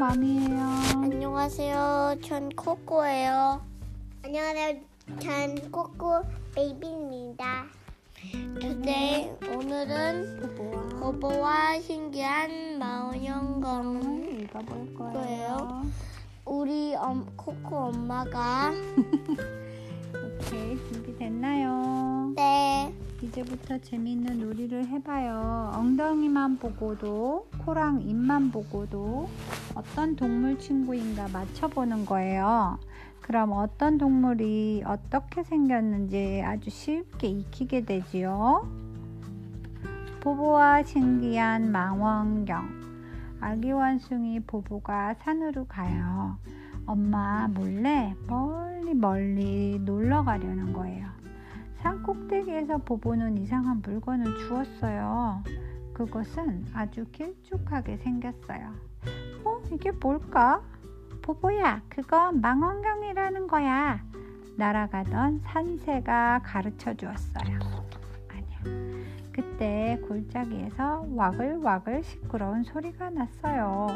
맘이에요. 안녕하세요. 전 코코예요. 안녕하세요. 전 코코 베이비입니다. today 오늘은 거보와 신기한 망원경을 읽어볼 거예요. 거예요. 우리 엄, 코코 엄마가 오케이, 준비됐나요? 네 이제부터 재밌는 놀이를 해봐요. 엉덩이만 보고도, 코랑 입만 보고도 어떤 동물 친구인가 맞춰보는 거예요. 그럼 어떤 동물이 어떻게 생겼는지 아주 쉽게 익히게 되지요. 보보와 신기한 망원경. 아기 원숭이 보보가 산으로 가요. 엄마 몰래 멀리 멀리 놀러 가려는 거예요. 산 꼭대기에서 보보는 이상한 물건을 주었어요. 그것은 아주 길쭉하게 생겼어요. 어, 이게 뭘까? 보보야, 그건 망원경이라는 거야. 날아가던 산새가 가르쳐 주었어요. 아니야. 그때 골짜기에서 와글와글 시끄러운 소리가 났어요.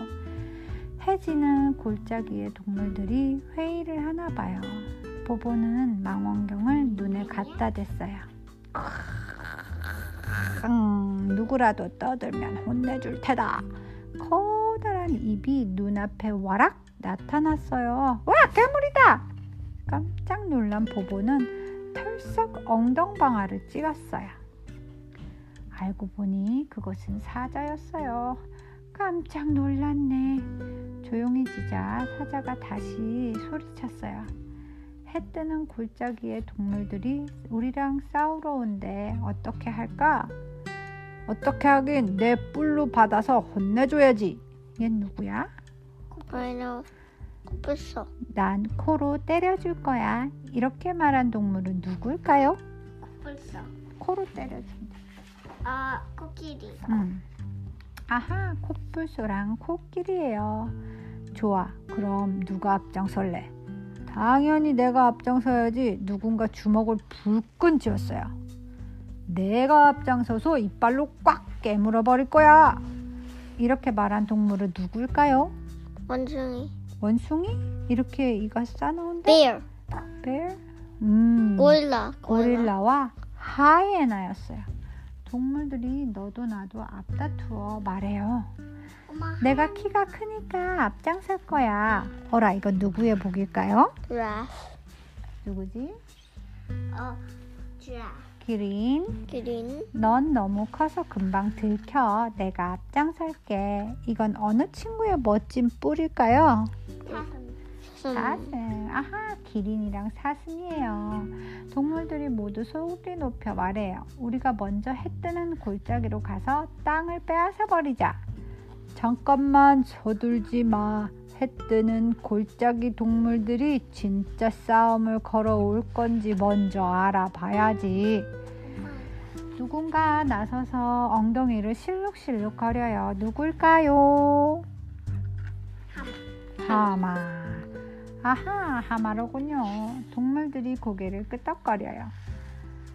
해지는 골짜기의 동물들이 회의를 하나 봐요. 보보는 망원경을 눈에 갖다 댔어요. 응, 누구라도 떠들면 혼내줄 테다. 커다란 입이 눈앞에 와락 나타났어요. 와, 괴물이다! 깜짝 놀란 보보는 털썩 엉덩방아를 찍었어요. 알고 보니 그것은 사자였어요. 깜짝 놀랐네. 조용해지자 사자가 다시 소리쳤어요. 해 뜨는 골짜기의 동물들이 우리랑 싸우러 온대 어떻게 할까? 어떻게 하긴 내 뿔로 받아서 혼내줘야지. 얘 누구야? 코코는 코뿔소 난 코로 때려줄 거야. 이렇게 말한 동물은 누굴까요? 코뿔소 코로 때려준다. 아 코끼리 음. 아하, 코뿔소랑 코끼리예요. 좋아. 그럼 누가 앞장설래? 당연히 내가 앞장서야지. 누군가 주먹을 불끈 쥐었어요. 내가 앞장서서 이빨로 꽉 깨물어 버릴 거야. 이렇게 말한 동물은 누굴까요? 원숭이 원숭이? 이렇게 이가 싸나운데? bear 벨? 음. 고릴라 고릴라와 하이에나였어요. 동물들이 너도 나도 앞다투어 말해요. 엄마 내가 키가 크니까 앞장설 거야. 어라, 이건 누구의 복일까요? 드라 누구지? 어 드라 기린. 기린 넌 너무 커서 금방 들켜. 내가 앞장설게. 이건 어느 친구의 멋진 뿔일까요? 사슴 사슴. 아하, 기린이랑 사슴이에요. 동물들이 모두 소리 높여 말해요. 우리가 먼저 해 뜨는 골짜기로 가서 땅을 빼앗아 버리자. 잠깐만 서둘지 마. 해 뜨는 골짜기 동물들이 진짜 싸움을 걸어올 건지 먼저 알아봐야지. 누군가 나서서 엉덩이를 실룩실룩 거려요. 누굴까요? 하마. 아하, 하마로군요. 동물들이 고개를 끄덕거려요.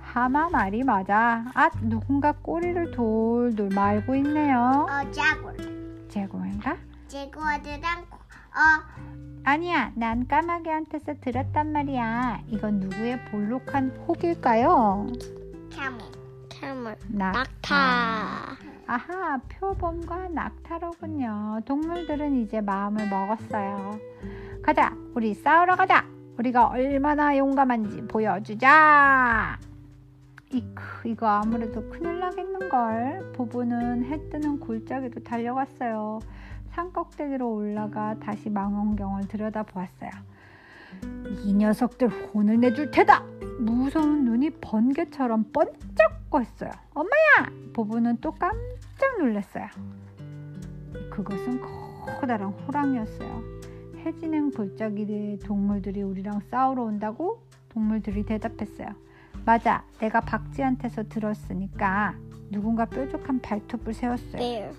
하마 말이 맞아. 아, 누군가 꼬리를 돌돌 말고 있네요. 어 자골 제고인가? 제구어들랑 어 아니야, 난 까마귀한테서 들었단 말이야. 이건 누구의 볼록한 혹일까요? 캐물 캐물 낙타. 낙타 아하, 표범과 낙타로군요. 동물들은 이제 마음을 먹었어요. 가자, 우리 싸우러 가자. 우리가 얼마나 용감한지 보여주자. 이크, 이거 아무래도 큰일 나겠는걸. 보보는 해 뜨는 골짜기로 달려갔어요. 산 꼭대기로 올라가 다시 망원경을 들여다보았어요. 이 녀석들 혼을 내줄 테다. 무서운 눈이 번개처럼 번쩍거렸어요. 엄마야! 보부는 또 깜짝 놀랐어요. 그것은 커다란 호랑이였어요. 해지는 골짜기의 동물들이 우리랑 싸우러 온다고 동물들이 대답했어요. 맞아, 내가 박쥐한테서 들었으니까 누군가 뾰족한 발톱을 세웠어요. bear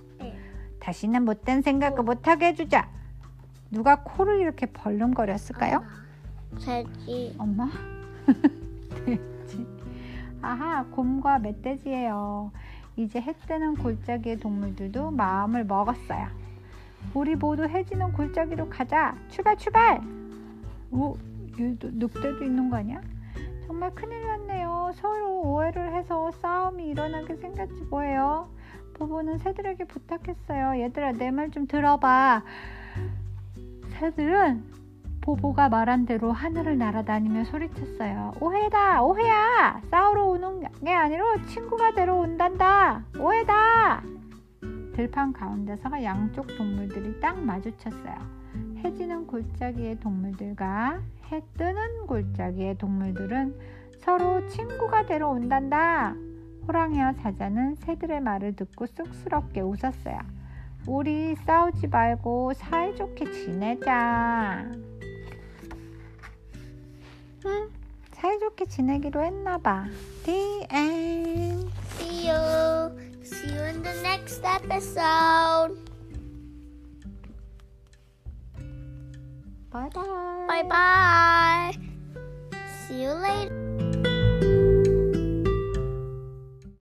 다시는 못된 생각을 못하게 해주자. 누가 코를 이렇게 벌름거렸을까요? 돼지 엄마? 돼지. 아하, 곰과 멧돼지예요. 이제 해 뜨는 골짜기의 동물들도 마음을 먹었어요. 우리 모두 해지는 골짜기로 가자. 출발 출발. 오, 늑대도 있는 거 아니야? 정말 큰일 났네요. 서로 오해를 해서 싸움이 일어나게 생겼지 뭐예요. 보보는 새들에게 부탁했어요. 얘들아 내 말 좀 들어봐. 새들은 보보가 말한 대로 하늘을 날아다니며 소리쳤어요. 오해다, 오해야. 싸우러 오는 게 아니라 친구가 되러 온단다. 오해다. 들판 가운데서 양쪽 동물들이 딱 마주쳤어요. 해지는 골짜기의 동물들과 해 뜨는 골짜기의 동물들은 서로 친구가 되러 온단다. 호랑이와 사자는 새들의 말을 듣고 쑥스럽게 웃었어요. 우리 싸우지 말고 사이좋게 지내자. 응, 사이좋게 지내기로 했나봐. The end. See you. See you in the next episode. Bye bye. Bye bye. See you later.